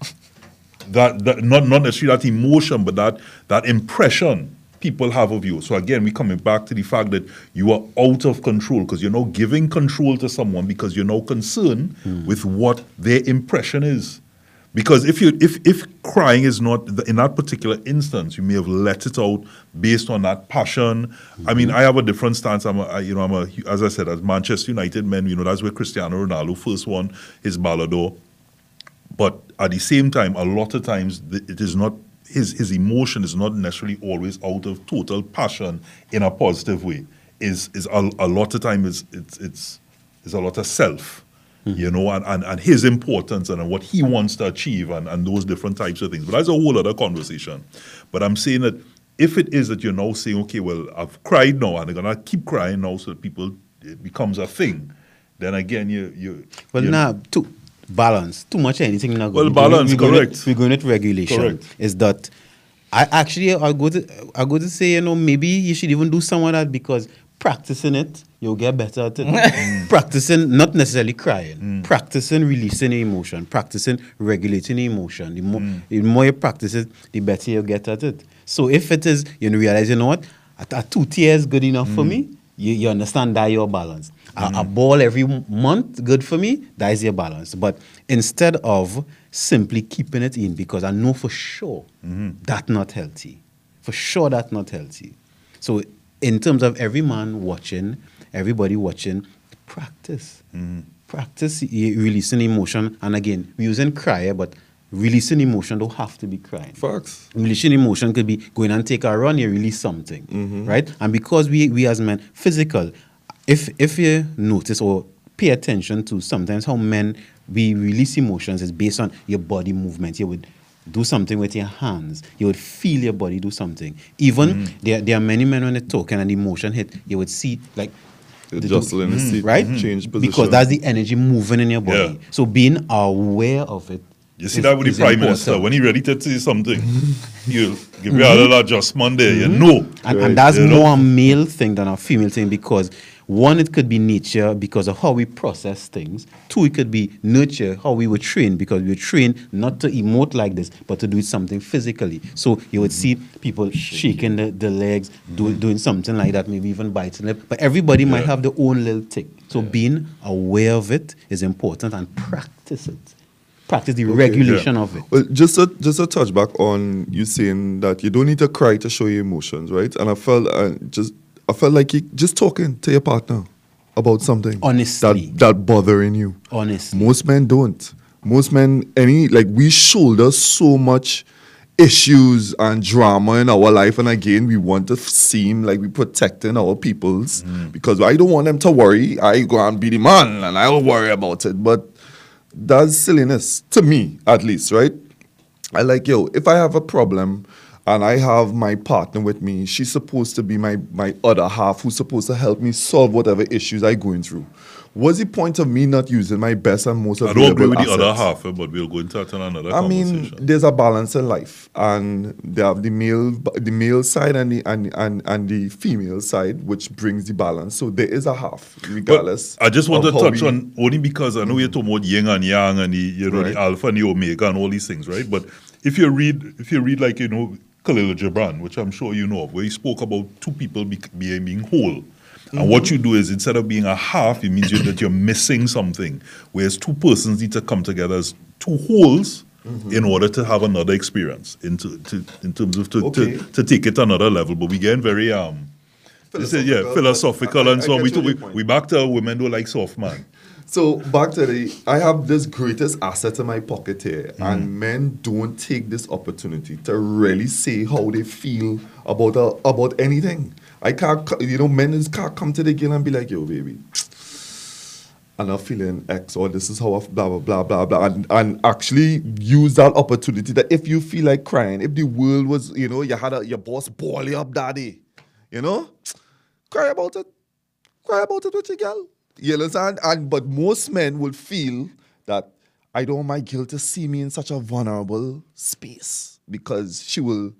*laughs* that, that not not necessarily that emotion, but that that impression people have of you. So again, we're coming back to the fact that you are out of control because you're now giving control to someone because you're now concerned hmm. with what their impression is. Because if you if if crying is not in that particular instance, you may have let it out based on that passion. I mean, mm-hmm. I have a different stance. I'm a, I, you know I'm a as I said as Manchester United men. You know that's where Cristiano Ronaldo first won his Ballon d'Or. But at the same time, a lot of times it is not his his emotion is not necessarily always out of total passion in a positive way. Is is a, a lot of time is it's it's is a lot of self, Mm-hmm. you know, and, and, and his importance and what he wants to achieve and, and those different types of things. But that's a whole other conversation. But I'm saying that if it is that you're now saying, okay, well, I've cried now and I'm gonna keep crying now so that people it becomes a thing, then again you you Well, you now, too, balance. Too much anything not Well. We're going- balance, we're going correct. With, we're going regulation. Correct. Is that I actually I go to I go to say you know maybe you should even do some of that because practicing it you'll get better at it. *laughs* Mm. practicing not necessarily crying, mm. practicing releasing emotion, practicing regulating emotion. The more mm. the more you practice it, the better you get at it. So if it is you know realize you know what at, at two tears good enough for me, you, you understand that your balance. A, a ball every month, good for me, that is your balance. But instead of simply keeping it in, because I know for sure mm-hmm. that not healthy. For sure that not healthy. So in terms of every man watching, everybody watching, practice. Practice releasing emotion. And again, we're using cry, but releasing emotion don't have to be crying. Facts. Releasing emotion could be going and take a run, you release something, Mm-hmm. right? And because we, we as men, physical, if if you notice or pay attention to sometimes how men we release emotions is based on your body movement. You would do something with your hands. You would feel your body do something. Even Mm-hmm. there, there are many men when they talk and an emotion hit, you would see like Mm-hmm. The- jostle the seat, right? change position. Because that's the energy moving in your body. Yeah. So being aware of it. You see is- that with the prime important. minister when he ready to say something, *laughs* you give you a mm-hmm. little adjustment there. You mm-hmm. know, And, Right. and that's You know? more a male thing than a female thing because one, it could be nature because of how we process things. Two, it could be nurture, how we were trained because we were trained not to emote like this, but to do something physically. So you would see people shaking the, the legs, do, doing something like that, maybe even biting it. But everybody might have their own little tick. So being aware of it is important and practice it. Practice the regulation of it. Well, just a just a touch back on you saying that you don't need to cry to show your emotions, right? And I felt uh, just I felt like you just talking to your partner about something Honestly. that that bothering you. Honestly. Most men don't. Most men any like we shoulder so much issues and drama in our life and again we want to seem like we're protecting our peoples mm. because I don't want them to worry. I go and be the man and I'll worry about it. But that's silliness to me at least, right? I like yo, if I have a problem and I have my partner with me, she's supposed to be my my other half who's supposed to help me solve whatever issues I'm going through. what's the point of me not using my best and most I available don't agree with the other half, eh, but we'll go into that in another I mean, there's a balance in life, and they have the male, the male side and the and, and and the female side, which brings the balance. So there is a half, regardless. But I just want to touch we- on only because I know you're talking about yin and yang and the you know Right. the alpha and the omega and all these things, right? But if you read if you read like you know Khalil Gibran, which I'm sure you know of, where he spoke about two people be, being being whole. And what you do is instead of being a half, it means you, that you're missing something. Whereas two persons need to come together as two wholes in order to have another experience into to, in terms of to, Okay. to, to take it to another level. But we getting very um this is, yeah, Philosophical, I- and so on. We, we, we back to women don't like soft man. So back to the, I have this greatest asset in my pocket here, Mm. and men don't take this opportunity to really say how they feel about a, about anything. I can't, you know, men is can't come to the girl and be like, yo, baby, I'm not feeling X, or this is how I blah blah blah blah blah, and, and actually use that opportunity that if you feel like crying, if the world was, you know, you had a, your boss ball you up daddy, you know, cry about it cry about it with your girl. You understand? And but most men will feel that I don't want my girl to see me in such a vulnerable space because she will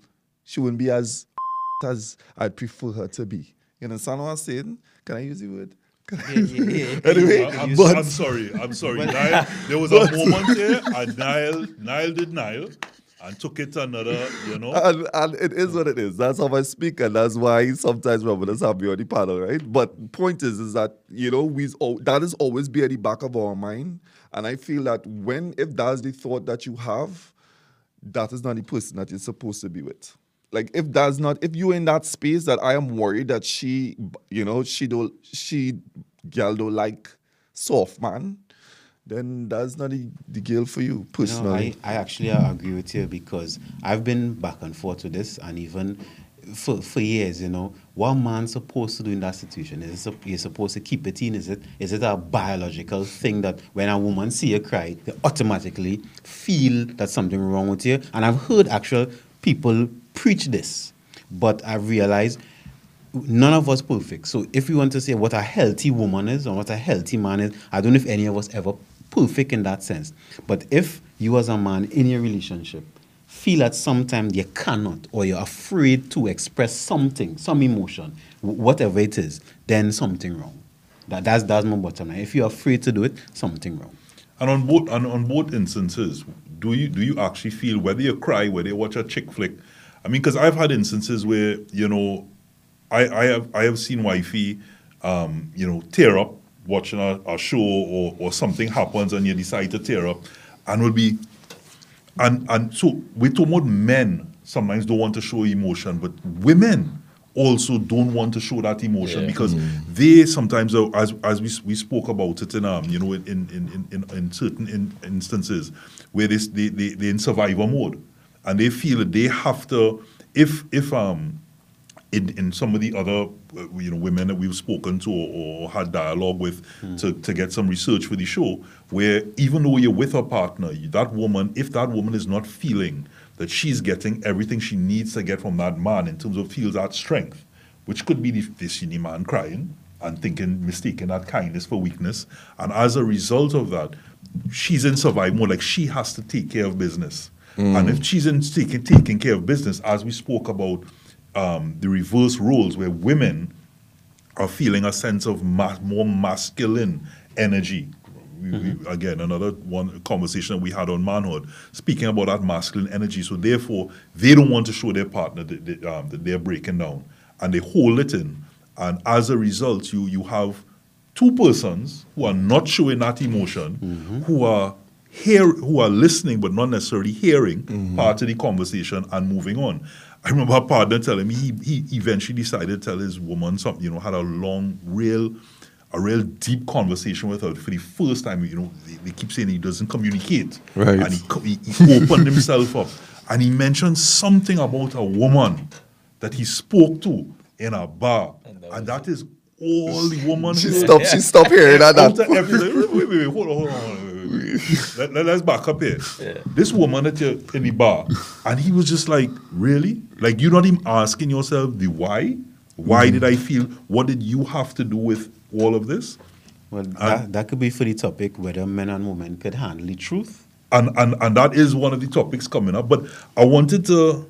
she wouldn't be as *laughs* as I'd prefer her to be. You understand what I'm saying? Can I use the word? *laughs* Yeah, yeah, yeah. *laughs* Anyway, I- I'm, but- I'm sorry. I'm sorry. Niall, there was a moment there, and Niall, Niall did Niall, and took it another, you know. and, and it is what it is. That's how I speak, and that's why sometimes brothers have me on the panel, right? But point is, is that you know we al- oh, that is always be at the back of our mind, and I feel that when if that's the thought that you have, that is not the person that you're supposed to be with. Like if that's not if you're in that space that I am worried that she, you know, she don't she girl don't like soft man, then that's not the, the girl for you No, personally. I, I actually agree with you because I've been back and forth with this, and even for, for years, you know, what man's supposed to do in that situation? Is it, you're supposed to keep it in? Is it is it a biological thing that when a woman see you cry, they automatically feel that something wrong with you? And I've heard actual people preach this, but I've realized none of us perfect. So if we want to say what a healthy woman is or what a healthy man is, I don't know if any of us ever perfect in that sense. But if you as a man in your relationship feel at some time you cannot or you're afraid to express something, some emotion, whatever it is, then something wrong. That, that's, that's my bottom line. If you're afraid to do it, something wrong. And on both and on both instances, do you do you actually feel whether you cry, whether you watch a chick flick? I mean, because I've had instances where you know, I, I have I have seen wifey, um, you know, tear up watching a, a show or or something happens and you decide to tear up, and will be, and and so we talk about men sometimes don't want to show emotion, but women also don't want to show that emotion Yeah. because they sometimes are, as as we, we spoke about it in um you know in in in, in, in certain in, instances where they, they they they're in survivor mode and they feel that they have to if if um in, in some of the other uh, you know women that we've spoken to or, or had dialogue with to, to get some research for the show where even though you're with a partner you- that woman if that woman is not feeling that she's getting everything she needs to get from that man in terms of feels that strength which could be the, the skinny man crying and thinking mistaking that kindness for weakness and as a result of that she's in survival mode like she has to take care of business. And if she's in taking, taking care of business as we spoke about um, the reverse roles where women are feeling a sense of ma- more masculine energy. We, we, again, another one conversation that we had on manhood, speaking about that masculine energy. So therefore, they don't want to show their partner that, that, um, that they're breaking down, and they hold it in. And as a result, you you have two persons who are not showing that emotion, who are hear, who are listening but not necessarily hearing part of the conversation and moving on. I remember a partner telling me he, he eventually decided to tell his woman something, you know, had a long, real, a real deep conversation with her for the first time. You know, they, they keep saying he doesn't communicate. Right. And he, he, he opened himself up. And he mentioned something about a woman that he spoke to in a bar. And that And that is all the woman She heard. stopped. She stopped hearing that. Out everything. Wait, wait, wait, wait, hold on, hold on, hold on. Let, let, us back up here. This woman at you're in the bar, and he was just like, really? Like you're not even asking yourself the why? Why did I feel? What did you have to do with all of this? Well, that, that could be for the topic whether men and women could handle the truth. and and and that is one of the topics coming up. But I wanted to.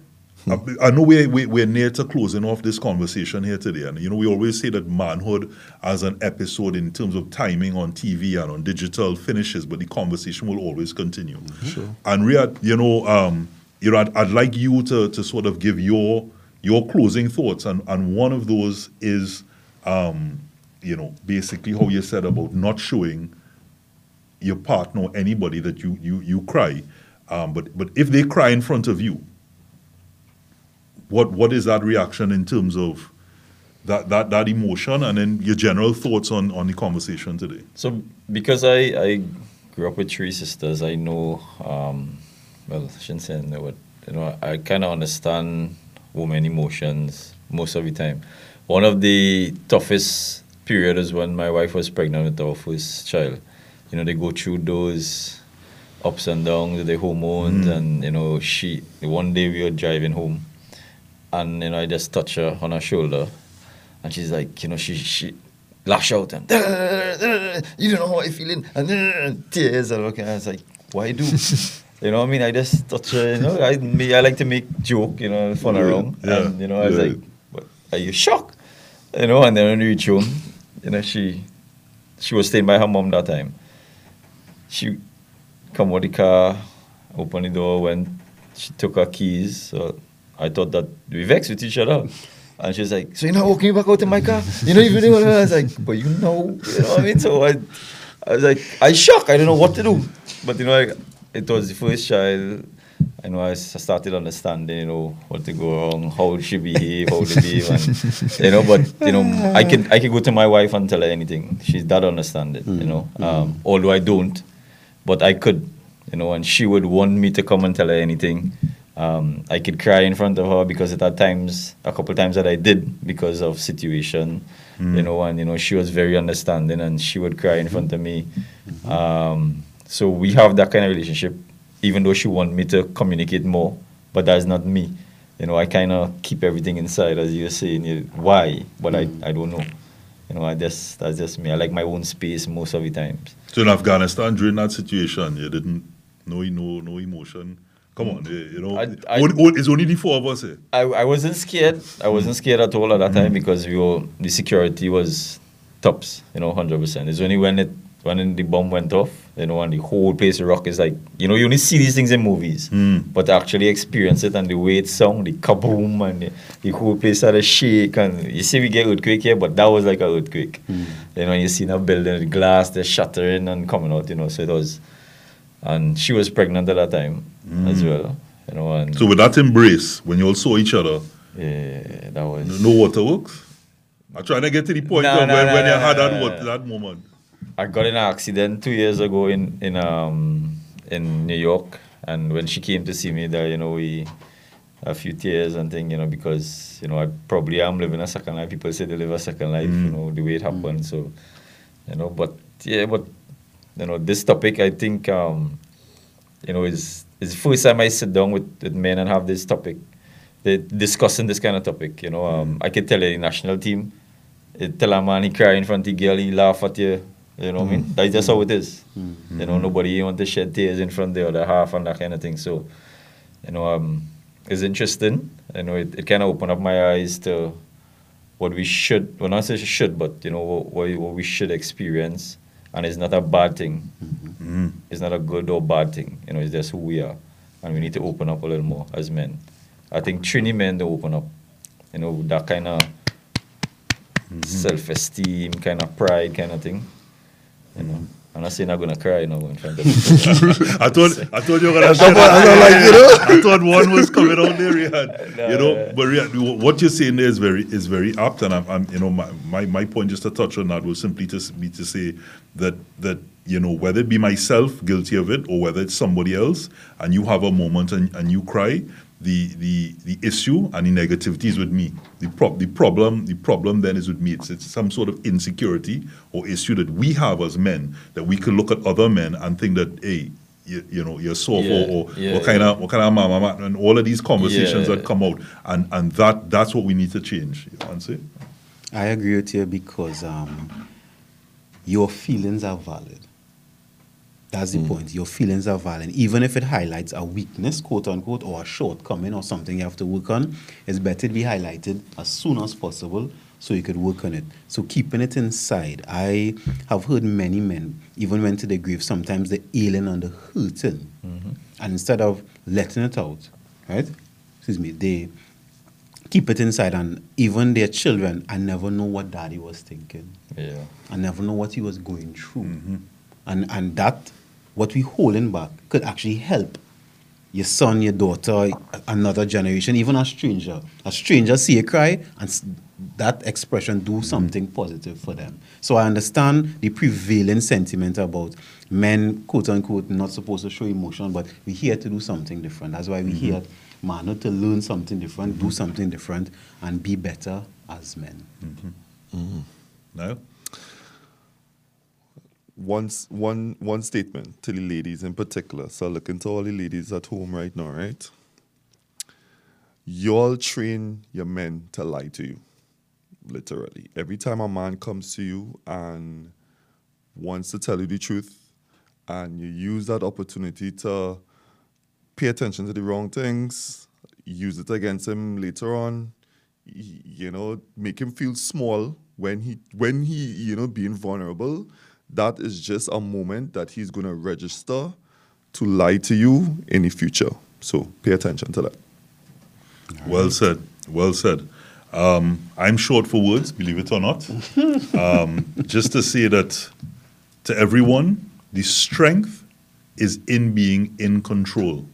I, I know we're, we- we're near to closing off this conversation here today, and you know we always say that manhood as an episode in terms of timing on TV and on digital finishes, but the conversation will always continue. Sure. And Rayad, you know, um, you know, I'd, I'd like you to to sort of give your your closing thoughts, and and one of those is, um, you know, basically how you said about not showing your partner or anybody that you you you cry, um, but but if they cry in front of you, what what is that reaction in terms of that that that emotion, and then your general thoughts on on the conversation today? So because I, I grew up with three sisters, I know um, well I shouldn't say I know but you know I kind of understand women emotions most of the time. One of the toughest period is when my wife was pregnant with our first child. You know they go through those ups and downs the hormones, and you know she one day we were driving home, and you know I just touch her on her shoulder, and she's like, you know, she she lash out and you don't know how I feeling and tears and okay. I was like, why do? *laughs* you know what I mean? I just touch her, you know, I me I like to make joke, you know, fun around. Yeah. And you know, I was Yeah. like, what, are you shocked? You know, and then when we reach home, you know, she she was staying by her mom that time. She come out the car, open the door, went, she took her keys. So I thought that we vexed with each other. And she's like, so you're not walking back out in my car? You know, even what I was like, but you know, you know what I mean? So I, I was like, I shocked. I don't know what to do. But you know, I, it was the first child. I know I started understanding, you know, what to go wrong, how she behave, how to behave, and you know. But you know, I can I can go to my wife and tell her anything. She's that understanding, you know. Um, although I don't, but I could, you know, and she would want me to come and tell her anything. Um, I could cry in front of her because at times, a couple times that I did because of situation, you know, and you know she was very understanding and she would cry in front of me. Um, so we have that kind of relationship, even though she want me to communicate more, but that's not me. You know, I kind of keep everything inside, as you were saying. you- Why? But I, I don't know. You know, I just that's just me. I like my own space most of the times. So in Afghanistan during that situation, you didn't no no no emotion. Come on, you, you know, I- I- it's only the four of us here. I, I wasn't scared. I wasn't scared at all at that time mm. because we were the security was tops, you know, hundred percent. It's only when it when the bomb went off, you know, and the whole place rock is like you know, you only see these things in movies. Mm. But to actually experience it and the way it sound, the kaboom and the, the whole place started shake and you see we get earthquake here, but that was like an earthquake. Mm. You know, you see a building, the glass, they're shattering and coming out, you know, so it was and she was pregnant at that time as well. You know, and So with that embrace, when you all saw each other, yeah, that was no waterworks. I'm trying to get to the point of no, when, no, when you had that, what, that moment. I got in an accident two years ago in in um in New York, and when she came to see me there, you know, we a few tears and thing, you know, because you know I probably am living a second life. People say they live a second life, you know, the way it happened. So, you know, but yeah, but you know, this topic, I think, um, you know, is is the first time I sit down with, with men and have this topic, they discussing this kind of topic. You know, um, I can tell the national team, eh, tell a man he cry in front of the girl, he laugh at you. You know what I mean? That's just how it is. You know, nobody want to shed tears in front of the other half and that kind of thing. So, you know, um, it's interesting. You know, it, it kind of opened up my eyes to what we should, well, not say should, but, you know, what what we should experience. And it's not a bad thing. Mm-hmm. Mm-hmm. It's not a good or bad thing. You know, it's just who we are. And we need to open up a little more as men. I think Trini men, they open up. You know, that kind of mm-hmm. self esteem, kind of pride, kind of thing. You know, I'm not saying I'm gonna cry, you know, in front of. I thought I thought you were gonna say that. like, you know? I thought one was coming out there, Rayad. No, you know, yeah. but Rayad, what you're saying there is very is very apt, and I'm, I'm you know my, my, my point just to touch on that was simply to s- be to say that that you know whether it be myself guilty of it or whether it's somebody else, and you have a moment and, and you cry. The, the the issue and the negativity is with me. The prob the problem the problem then is with me. It's, it's some sort of insecurity or issue that we have as men that we can look at other men and think that hey you, you know you're soft Yeah, or, or yeah, what kind of what kind of mama man and all of these conversations Yeah. that come out and and that that's what we need to change you know I'm? I agree with you because um, your feelings are valid. That's the Mm. point. Your feelings are valid. Even if it highlights a weakness, quote unquote, or a shortcoming or something you have to work on, it's better to be highlighted as soon as possible so you could work on it. So keeping it inside. I have heard many men, even went to the grave, sometimes they're ailing and they're hurting. And instead of letting it out, right? Excuse me, they keep it inside and even their children, I never know what daddy was thinking. Yeah. I never know what he was going through. And and that what we holding back could actually help your son, your daughter, another generation, even a stranger. A stranger see you cry and that expression do something positive for them. So I understand the prevailing sentiment about men, quote unquote, not supposed to show emotion, but we're here to do something different. That's why we're mm-hmm. here, man, to learn something different, do mm-hmm. something different, and be better as men. Mm-hmm. No? One, one, one statement to the ladies in particular. So looking to all the ladies at home right now, right? Y'all train your men to lie to you. Literally. Every time a man comes to you and wants to tell you the truth, and you use that opportunity to pay attention to the wrong things, use it against him later on, you know, make him feel small when he when he, you know, being vulnerable, that is just a moment that he's gonna register to lie to you in the future. So pay attention to that. Well said. Well said. Um, I'm short for words, believe it or not. *laughs* um, just to say that to everyone, the strength is in being in control.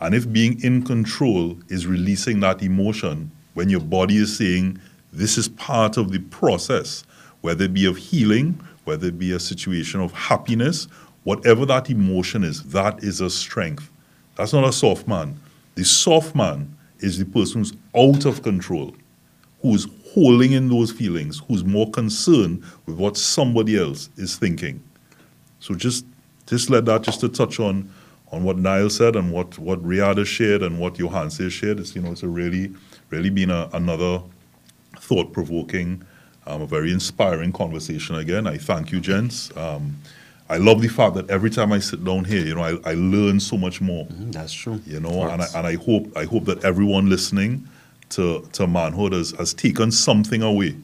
And if being in control is releasing that emotion when your body is saying, this is part of the process, whether it be of healing, whether it be a situation of happiness, whatever that emotion is, that is a strength. That's not a soft man. The soft man is the person who's out of control, who's holding in those feelings, who's more concerned with what somebody else is thinking. So just just let that just to touch on on what Niall said and what what Rayad shared and what Johanse shared. It's you know it's a really really been a, another thought provoking, um, a very inspiring conversation again. I thank you, gents. Um, I love the fact that every time I sit down here, you know, I, I learn so much more Mm, That's true. you know and I, and I hope I hope that everyone listening to to manhood has, has taken something away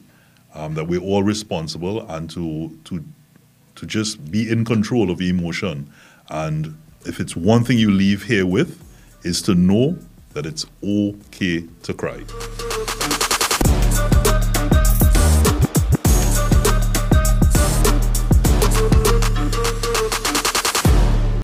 um, that we're all responsible and to to to just be in control of emotion and if it's one thing you leave here with is to know that it's okay to cry